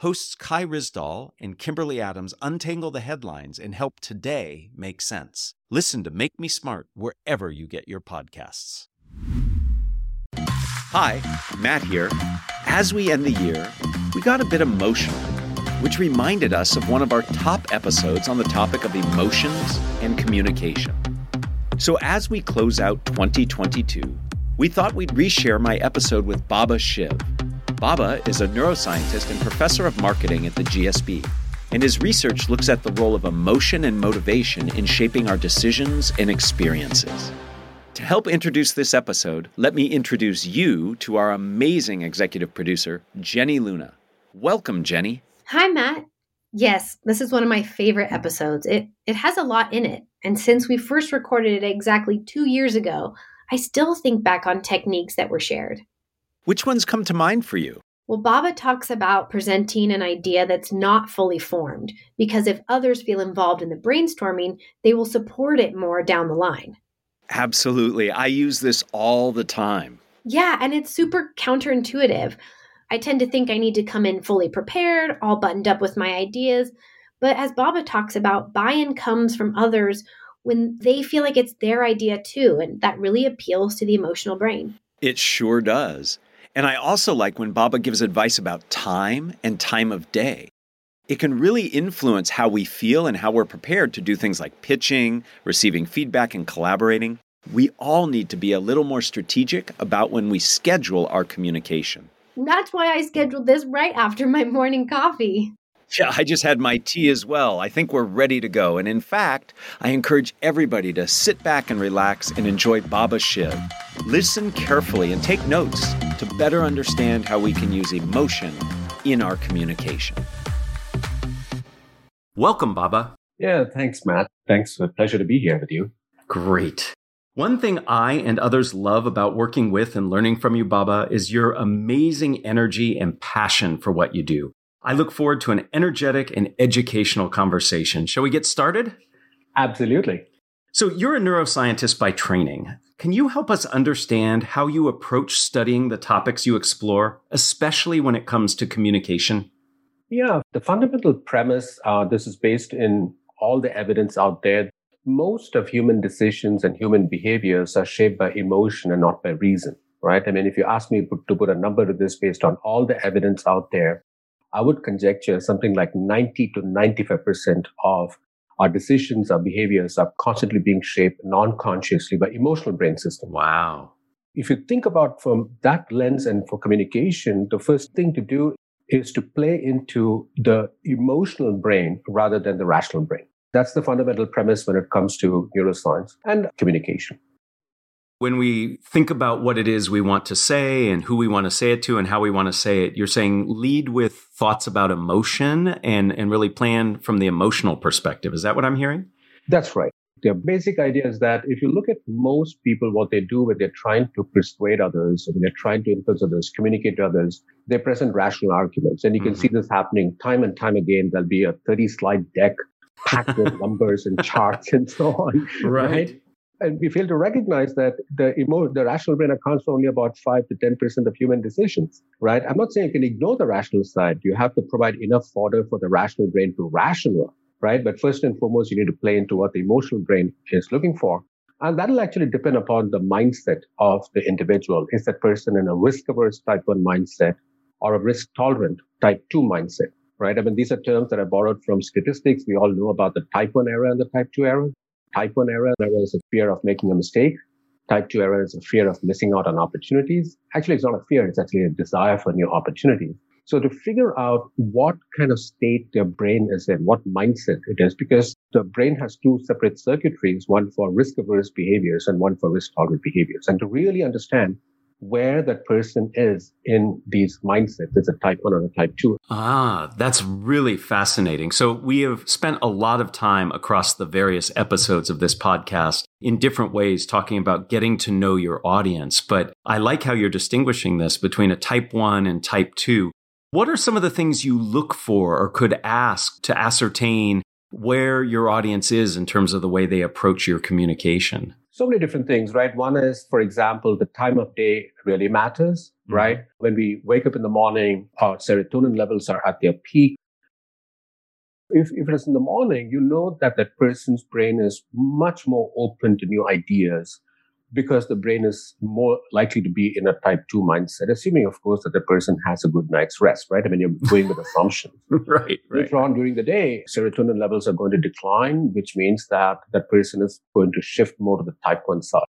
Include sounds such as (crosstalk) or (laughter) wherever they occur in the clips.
hosts Kai Ryssdal and Kimberly Adams untangle the headlines and help today make sense. Listen to Make Me Smart wherever you get your podcasts. Hi, Matt here. As we end the year, we got a bit emotional, which reminded us of one of our top episodes on the topic of emotions and communication. So, as we close out 2022, we thought we'd reshare my episode with Baba Shiv Baba is a neuroscientist and professor of marketing at the GSB, and his research looks at the role of emotion and motivation in shaping our decisions and experiences. To help introduce this episode, let me introduce you to our amazing executive producer, Jenny Luna. Welcome, Jenny. Hi, Matt. Yes, this is one of my favorite episodes. It it has a lot in it, and since we first recorded it exactly 2 years ago, I still think back on techniques that were shared. Which ones come to mind for you? Well, Baba talks about presenting an idea that's not fully formed because if others feel involved in the brainstorming, they will support it more down the line. Absolutely. I use this all the time. Yeah, and it's super counterintuitive. I tend to think I need to come in fully prepared, all buttoned up with my ideas. But as Baba talks about, buy in comes from others when they feel like it's their idea too. And that really appeals to the emotional brain. It sure does. And I also like when Baba gives advice about time and time of day. It can really influence how we feel and how we're prepared to do things like pitching, receiving feedback, and collaborating. We all need to be a little more strategic about when we schedule our communication. That's why I scheduled this right after my morning coffee. Yeah, (laughs) I just had my tea as well. I think we're ready to go. And in fact, I encourage everybody to sit back and relax and enjoy Baba Shiv. Listen carefully and take notes to better understand how we can use emotion in our communication. Welcome, Baba. Yeah, thanks, Matt. Thanks. A pleasure to be here with you. Great. One thing I and others love about working with and learning from you, Baba, is your amazing energy and passion for what you do. I look forward to an energetic and educational conversation. Shall we get started? Absolutely. So, you're a neuroscientist by training. Can you help us understand how you approach studying the topics you explore, especially when it comes to communication? Yeah, the fundamental premise uh, this is based in all the evidence out there. Most of human decisions and human behaviors are shaped by emotion and not by reason, right? I mean, if you ask me to put a number to this based on all the evidence out there, I would conjecture something like 90 to 95% of our decisions, our behaviors are constantly being shaped non-consciously by emotional brain system. Wow. If you think about from that lens and for communication, the first thing to do is to play into the emotional brain rather than the rational brain. That's the fundamental premise when it comes to neuroscience and communication when we think about what it is we want to say and who we want to say it to and how we want to say it, you're saying lead with thoughts about emotion and, and really plan from the emotional perspective. Is that what I'm hearing? That's right. The basic idea is that if you look at most people, what they do when they're trying to persuade others, when they're trying to influence others, communicate to others, they present rational arguments. And you can mm-hmm. see this happening time and time again. There'll be a 30 slide deck packed with (laughs) numbers and charts and so on. Right. right? And we fail to recognize that the emo- the rational brain accounts for only about 5 to 10% of human decisions right? I'm not saying you can ignore the rational side. You have to provide enough fodder for the rational brain to rational right? But first and foremost you need to play into what the emotional brain is looking for. And that'll actually depend upon the mindset of the individual. Is that person in a risk averse type 1 mindset or a risk tolerant type 2 mindset right? I mean these are terms that are borrowed from statistics. We all know about the type 1 error and the type 2 error Type 1 error, error is a fear of making a mistake. Type 2 error is a fear of missing out on opportunities. Actually, it's not a fear. It's actually a desire for new opportunities. So to figure out what kind of state their brain is in, what mindset it is, because the brain has two separate circuitries, one for risk averse behaviors and one for risk tolerant behaviors. And to really understand where that person is in these mindsets. Is a type one or a type two. Ah, that's really fascinating. So we have spent a lot of time across the various episodes of this podcast in different ways talking about getting to know your audience. But I like how you're distinguishing this between a type one and type two. What are some of the things you look for or could ask to ascertain where your audience is in terms of the way they approach your communication? So many different things, right? One is, for example, the time of day really matters, mm-hmm. right? When we wake up in the morning, our serotonin levels are at their peak. If, if it is in the morning, you know that that person's brain is much more open to new ideas because the brain is more likely to be in a type 2 mindset, assuming, of course, that the person has a good night's rest, right? I mean, you're going with (laughs) assumptions. (laughs) right, right. Later on during the day, serotonin levels are going to decline, which means that that person is going to shift more to the type 1 side,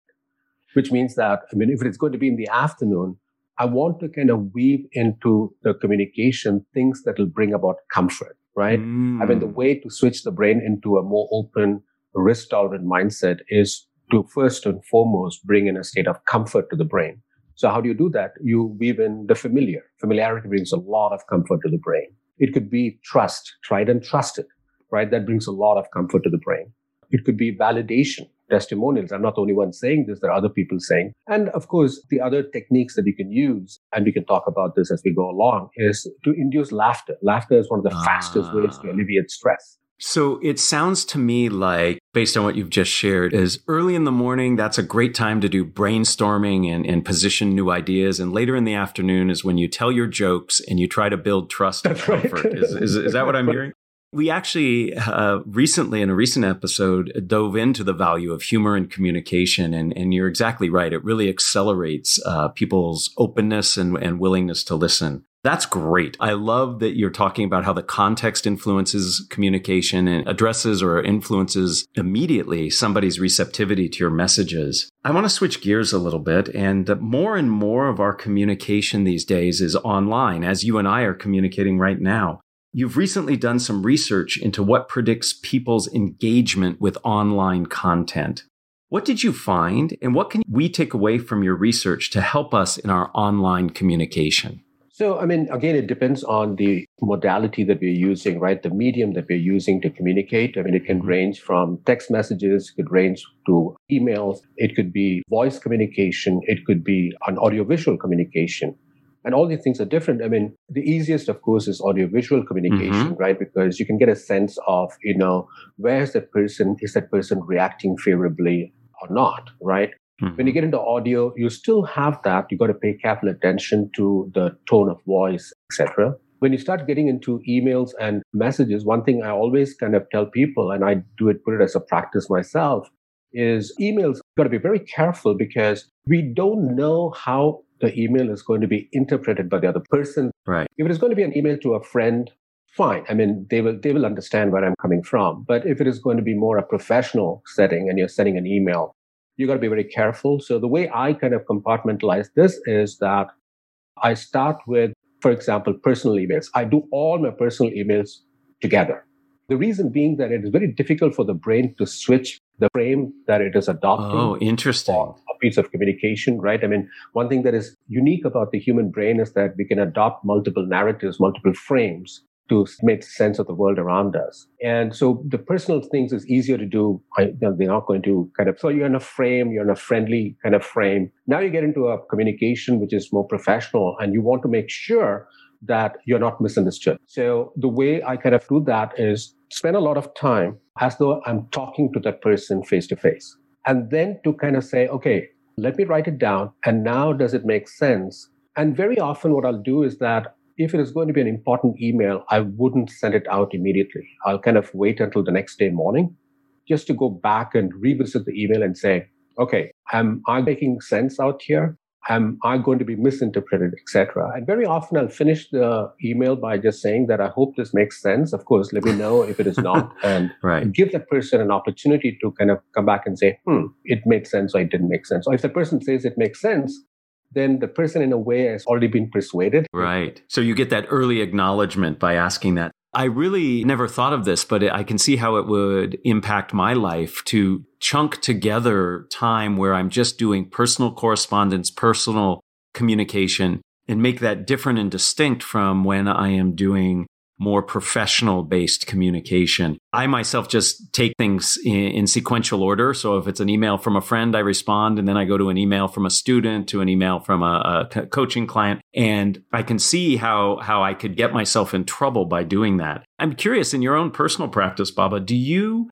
which means that, I mean, if it's going to be in the afternoon, I want to kind of weave into the communication things that will bring about comfort, right? Mm. I mean, the mm. way to switch the brain into a more open, risk tolerant mindset is to first and foremost bring in a state of comfort to the brain. So how do you do that? You weave in the familiar. Familiarity brings a lot of comfort to the brain. It could be trust, tried and trusted, right? That brings a lot of comfort to the brain. It could be validation, testimonials. I'm not the only one saying this. There are other people saying. And of course, the other techniques that you can use, and we can talk about this as we go along, is to induce laughter. Laughter is one of the ah. fastest ways to alleviate stress. So it sounds to me like, based on what you've just shared, is early in the morning, that's a great time to do brainstorming and, and position new ideas. And later in the afternoon is when you tell your jokes and you try to build trust and comfort. Right. Is, is, is, that what I'm hearing? We actually uh, recently, in a recent episode, dove into the value of humor and communication. And, and you're exactly right. It really accelerates uh, people's openness and, and willingness to listen. That's great. I love that you're talking about how the context influences communication and addresses or influences immediately somebody's receptivity to your messages. I want to switch gears a little bit and more and more of our communication these days is online as you and I are communicating right now. You've recently done some research into what predicts people's engagement with online content. What did you find and what can we take away from your research to help us in our online communication? So, I mean, again, it depends on the modality that we're using, right? The medium that we're using to communicate. I mean, it can range from text messages, it could range to emails, it could be voice communication, it could be an audiovisual communication. And all these things are different. I mean, the easiest, of course, is audiovisual communication, mm-hmm. right? Because you can get a sense of, you know, where's that person, is that person reacting favorably or not, right? Mm-hmm. When you get into audio, you still have that. You got to pay careful attention to the tone of voice, etc. When you start getting into emails and messages, one thing I always kind of tell people, and I do it, put it as a practice myself, is emails got to be very careful because we don't know how the email is going to be interpreted by the other person. Right. If it is going to be an email to a friend, fine. I mean, they will they will understand where I'm coming from. But if it is going to be more a professional setting and you're sending an email, you got to be very careful. So the way I kind of compartmentalize this is that I start with, for example, personal emails. I do all my personal emails together. The reason being that it is very difficult for the brain to switch the frame that it is adopting. Oh, interesting. a piece of communication, right? I mean, one thing that is unique about the human brain is that we can adopt multiple narratives, multiple frames to make sense of the world around us. And so the personal things is easier to do. They're not going to kind of, so you're in a frame, you're in a friendly kind of frame. Now you get into a communication which is more professional and you want to make sure that you're not misunderstood. So the way I kind of do that is spend a lot of time as though I'm talking to that person face to face. And then to kind of say, okay, let me write it down. And now does it make sense? And very often what I'll do is that if it is going to be an important email, I wouldn't send it out immediately. I'll kind of wait until the next day morning just to go back and revisit the email and say, okay, am I making sense out here? Am I going to be misinterpreted, etc.? And very often I'll finish the email by just saying that I hope this makes sense. Of course, let me know if it is not, (laughs) and right. give that person an opportunity to kind of come back and say, hmm, it made sense or it didn't make sense. Or if the person says it makes sense, then the person in a way has already been persuaded. Right. So you get that early acknowledgement by asking that. I really never thought of this, but I can see how it would impact my life to chunk together time where I'm just doing personal correspondence, personal communication and make that different and distinct from when I am doing more professional based communication. I myself just take things in, in, sequential order. So if it's an email from a friend, I respond, and then I go to an email from a student to an email from a, a coaching client, and I can see how how I could get myself in trouble by doing that. I'm curious in your own personal practice, Baba, do you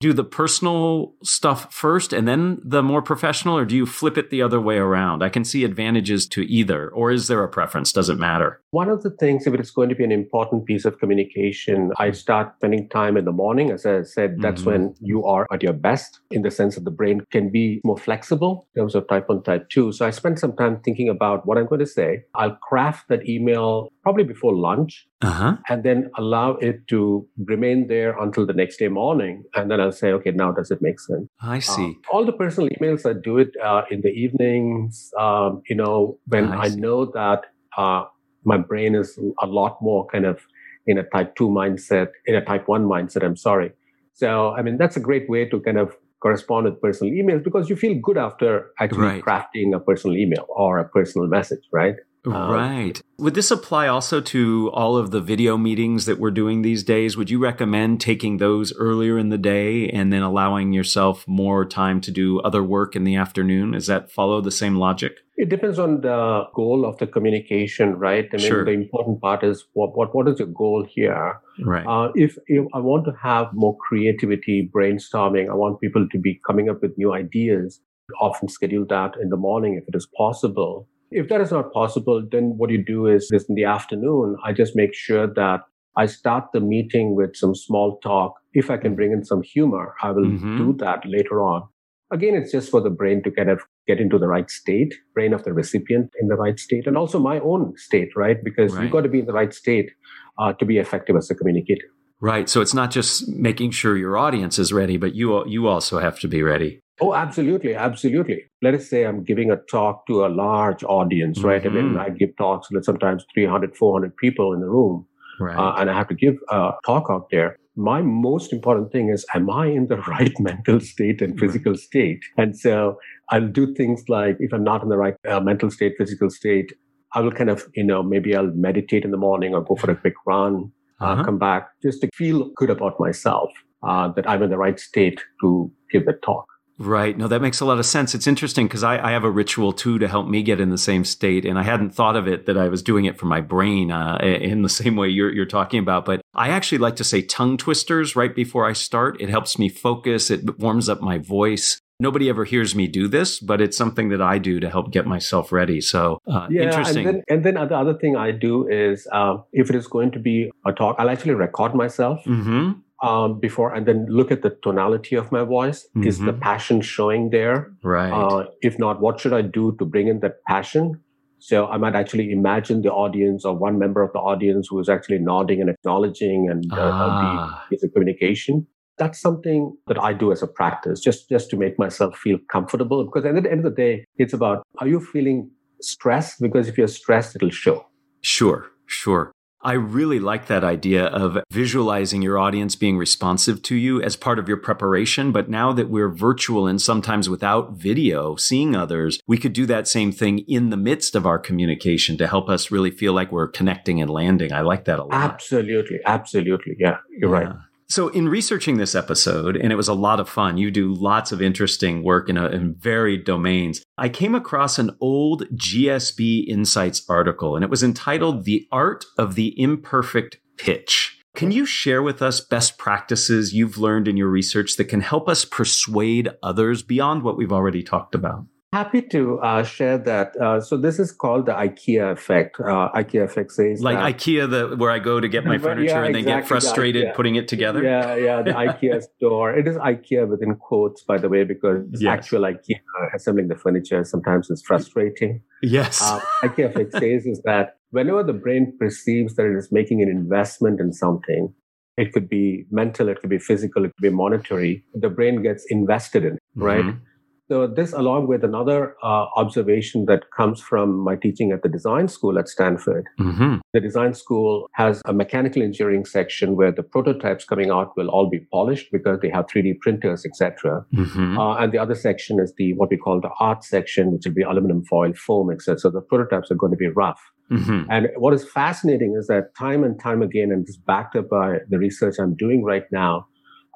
do the personal stuff first and then the more professional, or do you flip it the other way around? I can see advantages to either, or is there a preference? Does it matter? One of the things, if it's going to be an important piece of communication, I start spending time in the morning. As I said, that's mm-hmm. when you are at your best in the sense that the brain can be more flexible in terms of type 1, type 2. So I spend some time thinking about what I'm going to say. I'll craft that email probably before lunch uh-huh. and then allow it to remain there until the next day morning. And then I'll say, okay, now does it make sense? I uh, see. Uh, all the personal emails, I do it uh, in the evenings, um, you know, when I, I know that uh, my brain is a lot more kind of in a type 2 mindset, in a type 1 mindset, I'm sorry. So, I mean, that's a great way to kind of correspond with personal emails because you feel good after actually right. crafting a personal email or a personal message, right? Um, right. Would this apply also to all of the video meetings that we're doing these days? Would you recommend taking those earlier in the day and then allowing yourself more time to do other work in the afternoon? Does that follow the same logic? It depends on the goal of the communication, right? I mean, sure. the important part is what what, what is your goal here? Right. Uh, if, if I want to have more creativity, brainstorming, I want people to be coming up with new ideas. Often schedule that in the morning if it is possible if that is not possible, then what you do is this in the afternoon, I just make sure that I start the meeting with some small talk. If I can bring in some humor, I will mm-hmm. do that later on. Again, it's just for the brain to kind of get into the right state, brain of the recipient in the right state, and also my own state, right? Because right. you've got to be in the right state uh, to be effective as a communicator. Right. So it's not just making sure your audience is ready, but you you also have to be ready. Oh, absolutely, absolutely. Let us say I'm giving a talk to a large audience, mm-hmm. right? I mean. I give talks to sometimes 300, 400 people in the room, right. uh, and I have to give a talk out there. My most important thing is, am I in the (laughs) right mental state and physical right. state? And so I'll do things like, if I'm not in the right uh, mental state, physical state, I will kind of, you know, maybe I'll meditate in the morning or go for a quick run, uh, uh-huh. come back just to feel good about myself, uh, that I'm in the right state to give the talk. Right. No, that makes a lot of sense. It's interesting because I, I, have a ritual too to help me get in the same state. And I hadn't thought of it that I was doing it for my brain uh, in the (laughs) same way you're, you're talking about. But I actually like to say tongue twisters right before I start. It helps me focus, it warms up my voice. Nobody ever hears me do this, but it's something that I do to help get myself ready. So uh, yeah, interesting. And then, and then the other thing I do is uh, if it is going to be a talk, I'll actually record myself. Mm-hmm um, before and then look at the tonality of my voice. Mm-hmm. Is the mm-hmm. passion showing there? Right. Uh, if not, what should I do to bring in that passion? So I might actually imagine the audience or one member of the audience who is actually nodding and acknowledging and uh, ah. the, the communication. That's something that I do as a practice, just just to make myself feel comfortable. Because at the end of the day, it's about are you feeling stressed? Because if you're stressed, it'll show. Sure, sure. I really like that idea of visualizing your audience being responsive to you as part of your preparation. But now that we're virtual and sometimes without video, seeing others, we could do that same thing in the midst of our communication to help us really feel like we're connecting and landing. I like that a lot. Absolutely. Absolutely. Yeah, you're yeah. right. So, in researching this episode, and it was a lot of fun, you do lots of interesting work in, a, in varied domains. I came across an old GSB Insights article, and it was entitled The Art of the Imperfect Pitch. Can you share with us best practices you've learned in your research that can help us persuade others beyond what we've already talked about? Happy to uh, share that. Uh, so this is called the IKEA effect. Uh, IKEA effect says like that, IKEA, the where I go to get my (laughs) furniture yeah, and exactly, then get frustrated the putting it together. Yeah, yeah, the (laughs) IKEA store. It is IKEA within quotes, by the way, because yes. actual IKEA assembling the furniture sometimes is frustrating. Yes. Uh, IKEA effect says is that whenever the brain perceives that it is making an investment in something, it could be mental, it could be physical, it could be monetary. The brain gets invested in, right? Mm-hmm So this, along with another uh, observation that comes from my teaching at the design school at Stanford, mm-hmm. the design school has a mechanical engineering section where the prototypes coming out will all be polished because they have 3D printers, etc. Mm-hmm. Uh, and the other section is the what we call the art section, which will be aluminum foil, foam, etc. So the prototypes are going to be rough. Mm-hmm. And what is fascinating is that time and time again, and this backed up by the research I'm doing right now,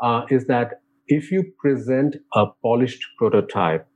uh, is that if you present a polished prototype,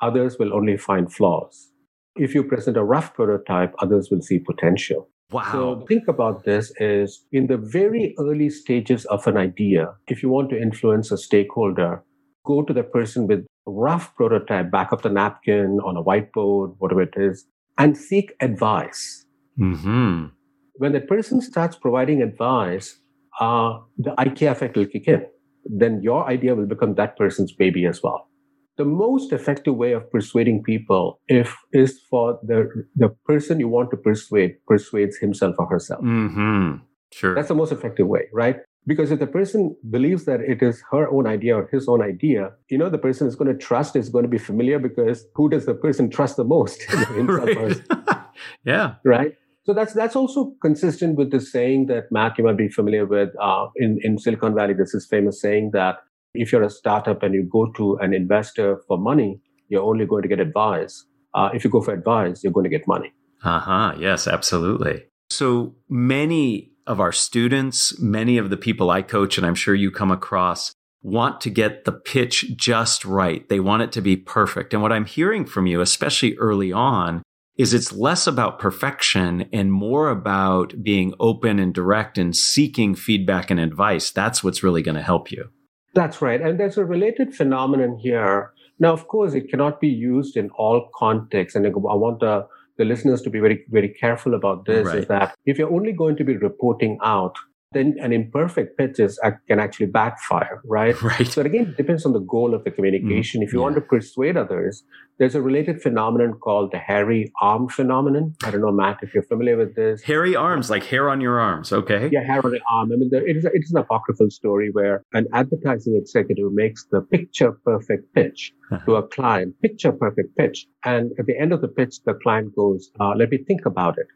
others will only find flaws. If you present a rough prototype, others will see potential. Wow. So think about this is in the very early stages of an idea, if you want to influence a stakeholder, go to the person with a rough prototype, back of the napkin on a whiteboard, whatever it is, and seek advice. Mm-hmm. When the person starts providing advice, uh, the IKEA effect will kick in then your idea will become that person's baby as well. The most effective way of persuading people if is for the the person you want to persuade persuades himself or herself. Mm-hmm. Sure. That's the most effective way, right? Because if the person believes that it is her own idea or his own idea, you know, the person is going to trust is going to be familiar because who does the person trust the most? (laughs) (laughs) right. (laughs) yeah. Right. So that's that's also consistent with the saying that Matt, you might be familiar with uh, in in Silicon Valley. This is famous saying that if you're a startup and you go to an investor for money, you're only going to get advice. Uh, if you go for advice, you're going to get money. Uh huh. Yes, absolutely. So many of our students, many of the people I coach, and I'm sure you come across, want to get the pitch just right. They want it to be perfect. And what I'm hearing from you, especially early on, is it's less about perfection and more about being open and direct and seeking feedback and advice. That's what's really going to help you. That's right. And there's a related phenomenon here. Now, of course, it cannot be used in all contexts. And I want the, the listeners to be very, very careful about this right. is that if you're only going to be reporting out then an imperfect pitch is, uh, can actually backfire, right? (laughs) Right. So again, it depends on the goal of the communication. Mm, if you yeah. want to persuade others, there's a related phenomenon called the hairy arm phenomenon. I don't know, Matt, if you're familiar with this. Hairy arms, like hair on your arms, okay? Yeah, hair on the arm. I mean, there, it, is it is an apocryphal story where an advertising executive makes the picture perfect pitch to a client, picture perfect pitch. And at the end of the pitch, the client goes, uh, let me think about it.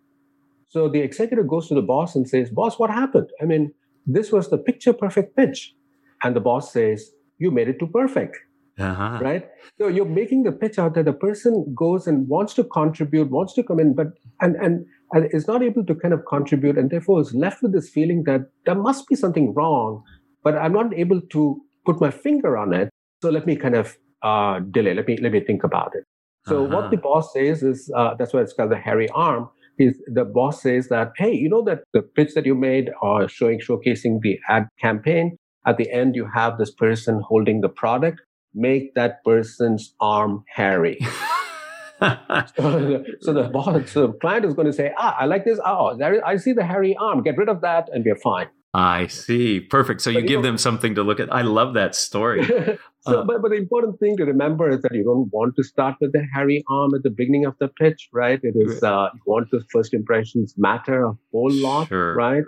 So the executive goes to the boss and says, Boss, what happened? I mean, this was the picture perfect pitch. And the boss says, You made it too perfect. Uh-huh. Right? So you're making the pitch out that the person goes and wants to contribute, wants to come in, but and and and is not able to kind of contribute, and therefore is left with this feeling that there must be something wrong, but I'm not able to put my finger on it. So let me kind of uh, delay. Let me let me think about it. So uh-huh. what the boss says is uh, that's why it's called the hairy arm is the boss says that, hey, you know that the pitch that you made or uh, showing showcasing the ad campaign, at the end you have this person holding the product, make that person's arm hairy. (laughs) so, so, the boss, so the client is going to say, ah, I like this. Oh, there, I see the hairy arm. Get rid of that, and we're fine. I see. Perfect. So you, you give know, them something to look at. I love that story. (laughs) so, uh, but, but the important thing to remember is that you don't want to start with the hairy arm at the beginning of the pitch, right? It is, uh, you want the first impressions matter a whole lot, sure. right?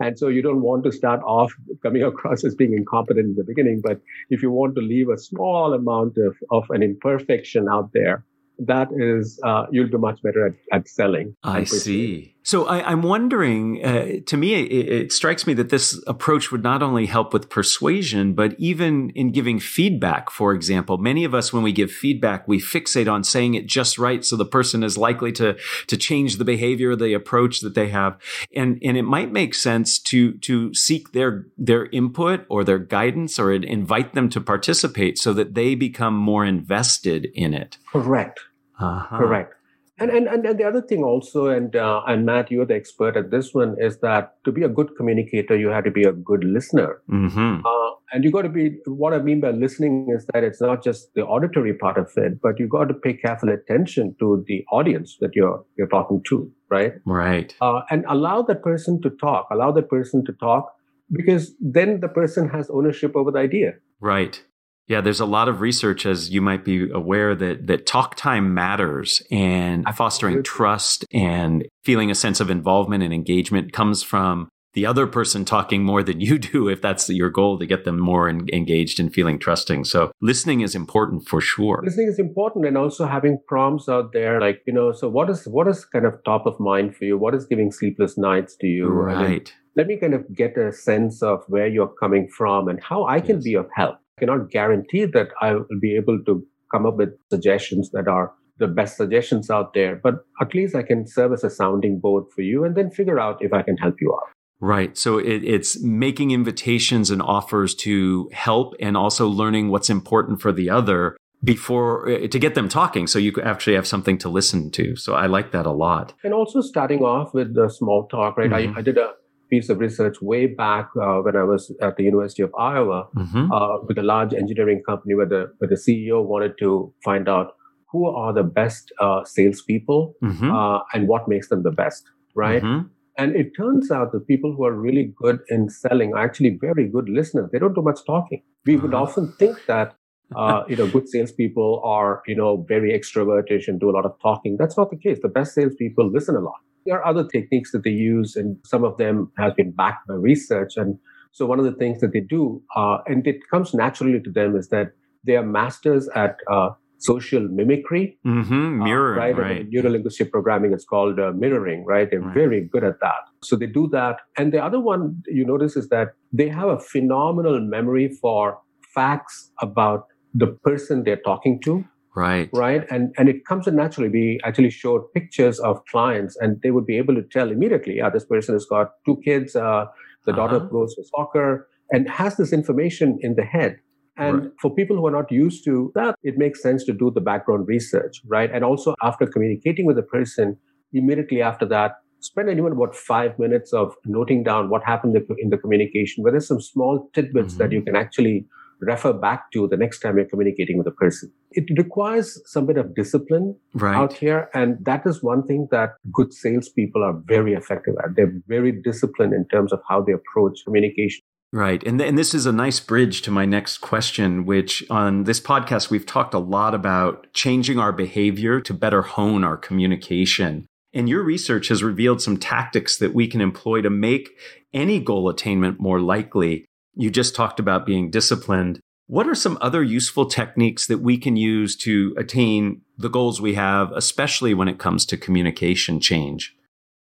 And so you don't want to start off coming across as being incompetent in the beginning, but if you want to leave a small amount of, of an imperfection out there, that is uh, you'll be much better at, at selling. I see. So I, am wondering. Uh, to me, it, it, strikes me that this approach would not only help with persuasion, but even in giving feedback. For example, many of us, when we give feedback, we fixate on saying it just right, so the person is likely to to change the behavior, the approach that they have, and and it might make sense to to seek their their input or their guidance or invite them to participate, so that they become more invested in it. Correct. Uh-huh. Correct. And, and and the other thing also, and uh, and Matt, you're the expert at this one, is that to be a good communicator, you have to be a good listener. Mm-hmm. Uh, and you got to be. What I mean by listening is that it's not just the auditory part of it, but you got to pay careful attention to the audience that you're you're talking to, right? Right. Uh, and allow that person to talk. Allow that person to talk because then the person has ownership over the idea. Right. Yeah, there's a lot of research, as you might be aware, that that talk time matters, and fostering trust and feeling a sense of involvement and engagement comes from the other person talking more than you (laughs) do if that's your goal to get them more en- engaged and feeling trusting. So listening is important for sure. Listening is important and also having prompts out there like, you know, so what is what is kind of top of mind for you? What is giving sleepless nights to you? Right. let me kind of get a sense of where you're coming from and how I can yes. be of help. I cannot guarantee that I will be able to come up with suggestions that are the best suggestions out there, but at least I can serve as a sounding board for you and then figure out if I can help you out. Right. So it, it's making invitations and offers to help and also learning what's important for the other before uh, to get them talking so you actually have something to listen to. So I like that a lot. And also starting off with the small talk, right? Mm-hmm. I, I did a piece of research way back uh, when I was at the University of Iowa mm-hmm. uh, with a large engineering company where the, where the CEO wanted to find out who are the best uh, salespeople mm-hmm. Uh, and what makes them the best, right? Mm-hmm. And it turns out the people who are really good in selling are actually very good listeners. They don't do much talking. We would uh-huh. often think that uh, you know, good salespeople are, you know, very extroverted and do a lot of talking. That's not the case. The best salespeople listen a lot. There are other techniques that they use, and some of them have been backed by research. And so one of the things that they do, uh, and it comes naturally to them, is that they are masters at uh, social mimicry, mm-hmm. Uh, mirroring, right? right. Neuro linguistic programming, is called uh, mirroring, right? They're right. very good at that. So they do that. And the other one you notice is that they have a phenomenal memory for facts about the person they're talking to. Right. Right. And and it comes in naturally. We actually showed pictures of clients and they would be able to tell immediately, yeah, this person has got two kids, uh, the uh-huh. daughter goes to soccer and has this information in the head. And right. for people who are not used to that, it makes sense to do the background research, right? And also after communicating with the person, immediately after that, spend even about five minutes of noting down what happened in the communication, where there's some small tidbits mm-hmm. that you can actually refer back to the next time you're communicating with a person. It requires some bit of discipline right. out here. And that is one thing that good salespeople are very effective at. They're very disciplined in terms of how they approach communication. Right. And, th- and this is a nice bridge to my next question, which on this podcast, we've talked a lot about changing our behavior to better hone our communication. And your research has revealed some tactics that we can employ to make any goal attainment more likely. You just talked about being disciplined. What are some other useful techniques that we can use to attain the goals we have, especially when it comes to communication change?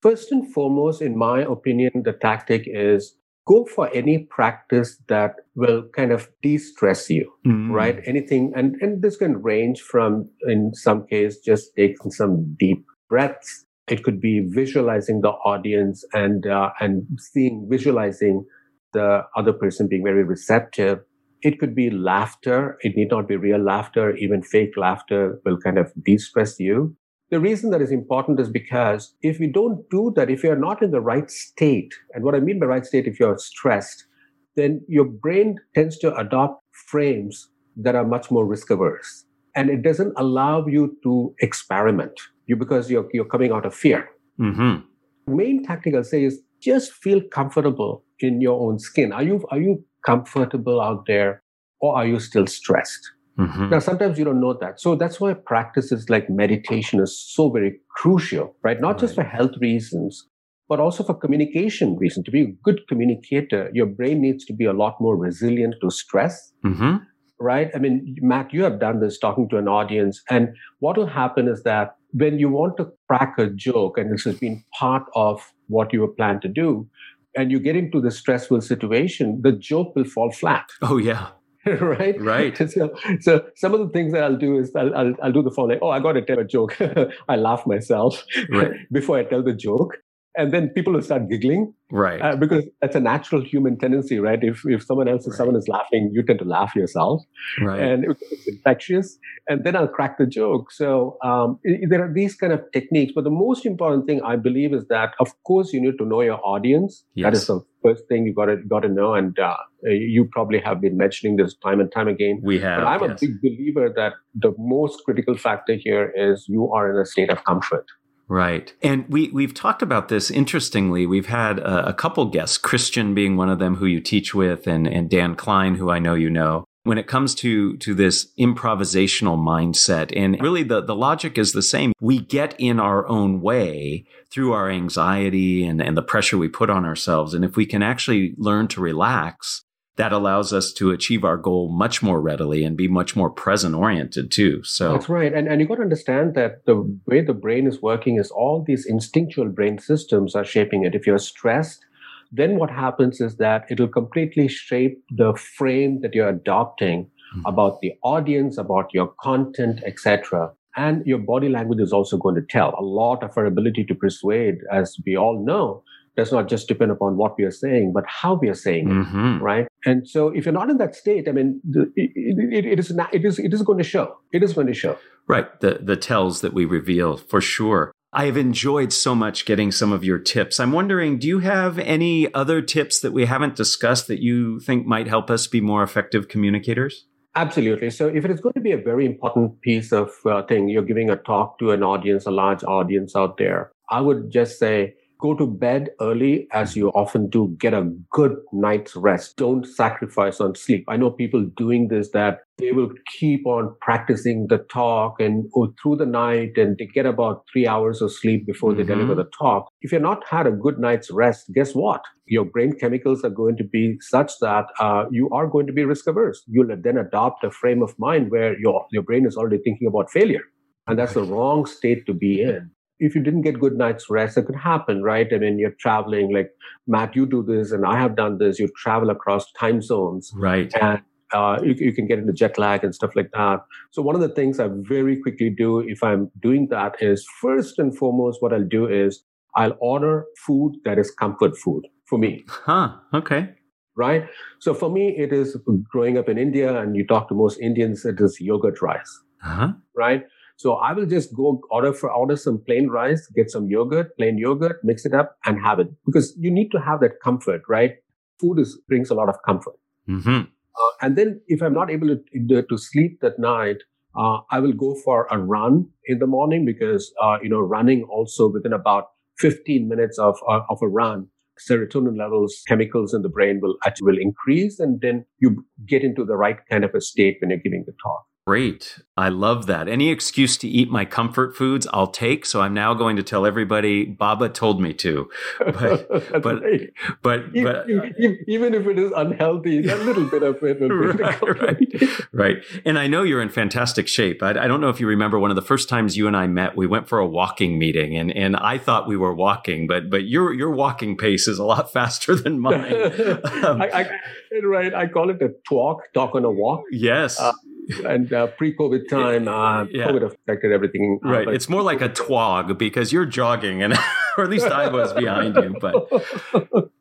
First and foremost, in my opinion, the tactic is go for any practice that will kind of de-stress you mm. right anything and and this can range from in some case just taking some deep breaths it could be visualizing the audience and uh, and seeing visualizing the other person being very receptive. It could be laughter. It need not be real laughter. Even fake laughter will kind of de-stress you. The reason that is important is because if we don't do that, if you're not in the right state, and what I mean by right state, if you're stressed, then your brain tends to adopt frames that are much more risk averse. And it doesn't allow you to experiment you because you're, you're coming out of fear. Mm-hmm. Main tactic I'll say is just feel comfortable in your own skin. Are you are you comfortable out there, or are you still stressed? Mm-hmm. Now, sometimes you don't know that. So that's why practices like meditation is so very crucial, right? Not right. just for health reasons, but also for communication reasons. To be a good communicator, your brain needs to be a lot more resilient to stress. Mm-hmm. Right? I mean, Matt, you have done this talking to an audience. And what will happen is that when you want to crack a joke, and this has been part of what you were planned to do, and you get into the stressful situation, the joke will fall flat. (laughs) Oh, yeah. (laughs) right? Right. (laughs) So, so some of the things that I'll do is I'll, I'll, I'll do the following. Oh, I got to tell a joke. I laugh myself right. before I tell the joke and then people will start giggling right. uh, because that's a natural human tendency right? If if someone else right. someone is laughing you tend to laugh yourself. Right. And it's infectious. And then i'll crack the joke. So um, there are these kind of techniques. But the most important thing i believe is that of course you need to know your audience. Yes. that is the first thing you got to got to know. And uh, you probably have been mentioning this time and time again. We have but i'm yes. a big believer that the most critical factor here is you are in a state of comfort Right. And we, we've talked about this interestingly. We've had a, a, couple guests, Christian being one of them who you teach with, and, and Dan Klein, who I know you know. when it comes to to this improvisational mindset and really the the logic is the same we get in our own way through our anxiety and and the pressure we put on ourselves and if we can actually learn to relax that allows us to achieve our goal much more readily and be much more present oriented too so that's right and and you got to understand that the way the brain is working is all these instinctual brain systems are shaping it if you're stressed then what happens is that it'll completely shape the frame that you're adopting mm-hmm. about the audience, about your content, etc. And your body language is also going to tell. A lot of our ability to persuade, as we all know, does not just depend upon what we are saying, but how we are saying mm-hmm. it, right? And so, if you're not in that state, I mean, it, it, it is not, it is it is going to show. It is going to show. Right. The the tells that we reveal for sure. I have enjoyed so much getting some of your tips. I'm wondering, do you have any other tips that we haven't discussed that you think might help us be more effective communicators? Absolutely. So, if it is going to be a very important piece of uh, thing, you're giving a talk to an audience, a large audience out there, I would just say go to bed early as you often do get a good night's rest. Don't sacrifice on sleep. I know people doing this that they will keep on practicing the talk and go through the night and they get about three hours of sleep before they mm-hmm. deliver the talk. If you're not had a good night's rest guess what? Your brain chemicals are going to be such that uh, you are going to be risk averse you'll then adopt a frame of mind where your, your brain is already thinking about failure. And that's the wrong state to be in if you didn't get good night's rest, it could happen, right? I mean, you're traveling, like Matt, you do this, and I have done this. You travel across time zones, right? And uh, you, you, can get into jet lag and stuff like that. So one of the things I very quickly do if I'm doing that is first and foremost, what I'll do is I'll order food that is comfort food for me. Huh. Okay. Right. So for me, it is growing up in India, and you talk to most Indians, it is yogurt rice. Uh-huh. Right. So I will just go order for order some plain rice, get some yogurt, plain yogurt, mix it up, and have it because you need to have that comfort, right? Food is brings a lot of comfort. Mm-hmm. Uh, and then if I'm not able to to sleep that night, uh, I will go for a run in the morning because uh, you know running also within about 15 minutes of uh, of a run serotonin levels, chemicals in the brain will actually will increase, and then you get into the right kind of a state when you're giving the talk. Great. I love that. Any excuse to eat my comfort foods, I'll take. So I'm now going to tell everybody Baba told me to. (laughs) But, but, right. but, even, but, even if it is unhealthy, a little bit of it will be. (laughs) right, right, right. And I know you're in fantastic shape. I, I, don't know if you remember one of the first times you and I met, we went for a walking meeting and, and I thought we were walking, but, but your, your walking pace is a lot (laughs) faster than mine. Um, I, I, right. I call it a talk, talk on a walk. Yes. Uh, (laughs) and uh, pre-COVID time, uh, yeah. COVID affected everything. Uh, right. It's more like a twog because you're jogging, and (laughs) or at least I was behind you. But (laughs)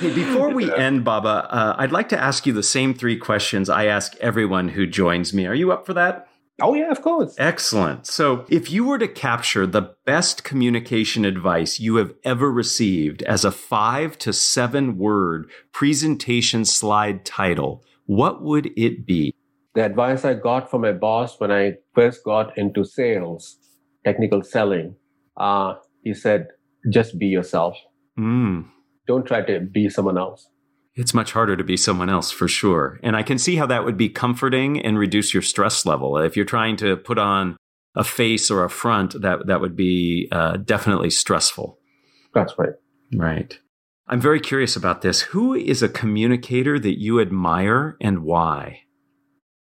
before we end, Baba, uh, I'd like to ask you the same three questions I ask everyone who joins me. Are you up for that? Oh, yeah, of course. Excellent. So, if you were to capture the best communication advice you have ever received as a five to seven word presentation slide title, what would it be? The advice I got from my boss when I first got into sales, technical selling, uh, he said, just be yourself. Mm. Don't try to be someone else. It's much harder to be someone else for sure. And I can see how that would be comforting and reduce your stress level. If you're trying to put on a face or a front, that, that would be uh, definitely stressful. That's right. Right. I'm very curious about this. Who is a communicator that you admire and why?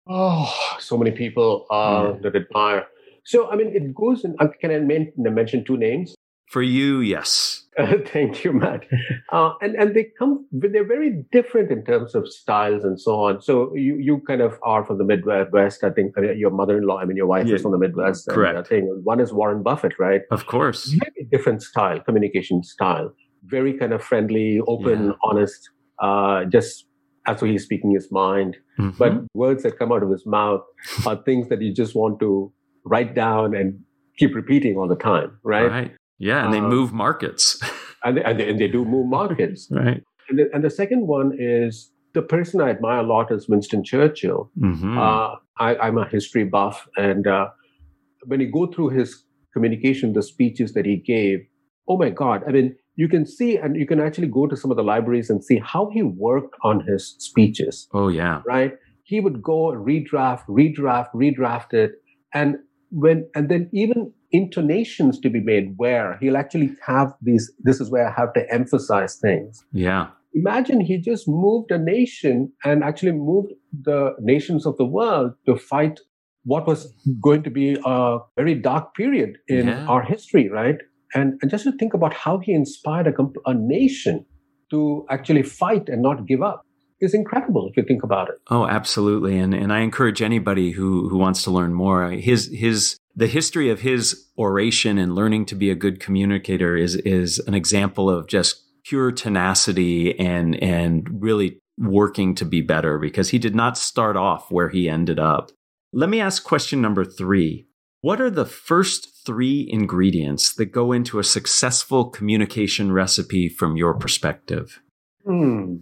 Oh, so many people uh, mm. that admire. So, I mean, it goes in. Uh, can I mention two names? For you, yes. (laughs) thank you, Matt. Uh, and and they come, they're very different in terms of styles and so on. So you you kind of are from the Midwest. I think your mother-in-law, I mean, your wife yeah. is from the Midwest. Correct. And, thing. One is Warren Buffett, right? Of course. Very different style, communication style. Very kind of friendly, open, yeah. honest. Uh, just actually he's speaking his mind. Mm-hmm. But words that come out of his mouth are things that you just want to write down and keep repeating all the time, right? Right. Yeah, and they uh, move markets. (laughs) and, they, and, they, and, they, do move markets. (laughs) right. And the, and the, second one is the person I admire a lot is Winston Churchill. Mm-hmm. Uh, I, am a history buff. And uh, when you go through his communication, the speeches that he gave, oh my God, I mean, you can see and you can actually go to some of the libraries and see how he worked on his speeches. Oh, yeah. Right? he would go redraft, redraft, redraft it. And when, and then even intonations to be made where he'll actually have these, this is where I have to emphasize things. Yeah. Imagine he just moved a nation and actually moved the nations of the world to fight what was going to be a very dark period in yeah. our history, right? And, and just to think about how he inspired a, a nation to actually fight and not give up is incredible if you think about it. Oh, absolutely. And and I encourage anybody who who wants to learn more. His his the history of his oration and learning to be a good communicator is is an example of just pure tenacity and and really working to be better because he did not start off where he ended up. Let me ask question number 3. What are the first 3 ingredients that go into a successful communication recipe from your perspective? Hmm.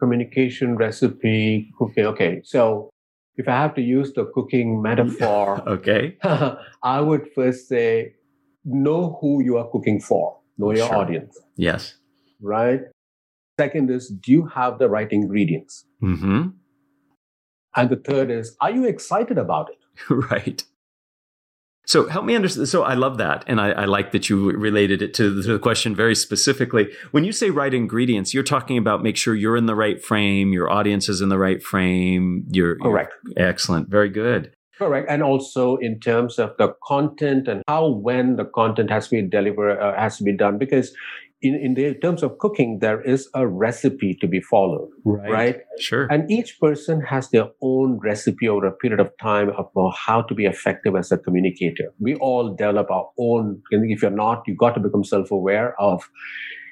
Communication recipe cooking. Okay so if i have to use the cooking metaphor (laughs) okay. (laughs) I would first say know who you are cooking for. Know your sure. audience. Yes. Right? Second is do you have the right ingredients? Mm-hmm. and the third is are you excited about it? (laughs) Right so help me understand. So I love that. And I, I like that you related it to the, to the, question very specifically. When you say right ingredients, you're talking about make sure you're in the right frame, your audience is in the right frame. You're correct. You're, excellent. Very good. Correct. And also in terms of the content and how, when the content has to be delivered, uh, has to be done. Because in, in the terms of cooking, there is a recipe to be followed, right. right? Sure. And each person has their own recipe over a period of time of uh, how to be effective as a communicator. We all develop our own. If you're not, you've got to become self-aware of,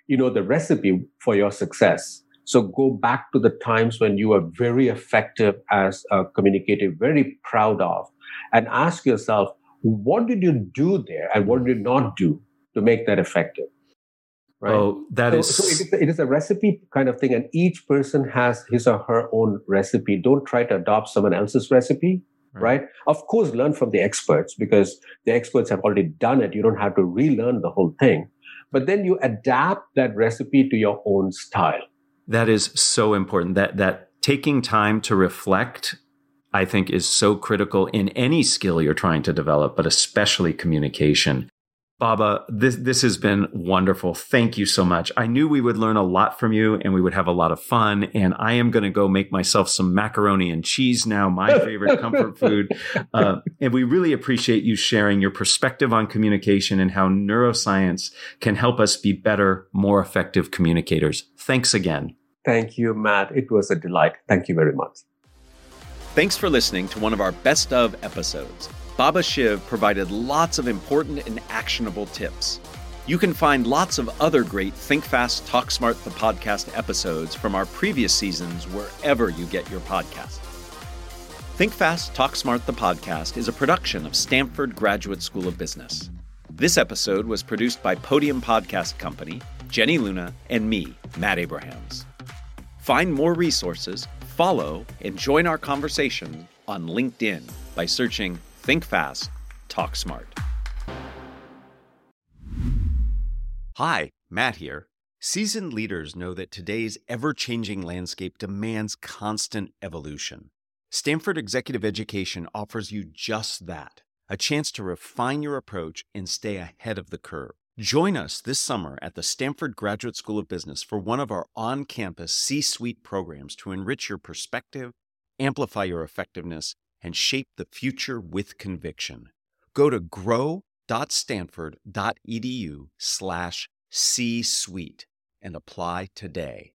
you know, the recipe for your success. So go back to the times when you were very effective as a communicator, very proud of, and ask yourself, what did you do there and what did you not do to make that effective? Right? Oh, that so, is... so it, is a, it is a recipe kind of thing, and each person has his or her own recipe. Don't try to adopt someone else's recipe, right? right? Of course, learn from the experts because the experts have already done it. You don't have to relearn the whole thing, but then you adapt that recipe to your own style. That is so important. That that taking time to reflect I think is so critical in any skill you're trying to develop, but especially communication. Baba, this this has been wonderful. Thank you so much. I knew we would learn a lot from you and we would have a lot of fun. And I am going to go make myself some macaroni and cheese now, my (laughs) favorite comfort food. Uh, and we really appreciate you sharing your perspective on communication and how neuroscience can help us be better, more effective communicators. Thanks again. Thank you, Matt. It was a delight. Thank you very much. Thanks for listening to one of our best of episodes. Baba Shiv provided lots of important and actionable tips. You can find lots of other great Think Fast, Talk Smart, the podcast episodes from our previous seasons wherever you get your podcast. Think Fast, Talk Smart, the podcast is a production of Stanford Graduate School of Business. This episode was produced by Podium Podcast Company, Jenny Luna, and me, Matt Abrahams. Find more resources, follow, and join our conversation on LinkedIn by searching Think fast, talk smart. Hi, Matt here. Seasoned leaders know that today's ever changing landscape demands constant evolution. Stanford Executive Education offers you just that a chance to refine your approach and stay ahead of the curve. Join us this summer at the Stanford Graduate School of Business for one of our on campus C suite programs to enrich your perspective, amplify your effectiveness, and shape the future with conviction. Go to grow.stanford.edu slash C-suite and apply today.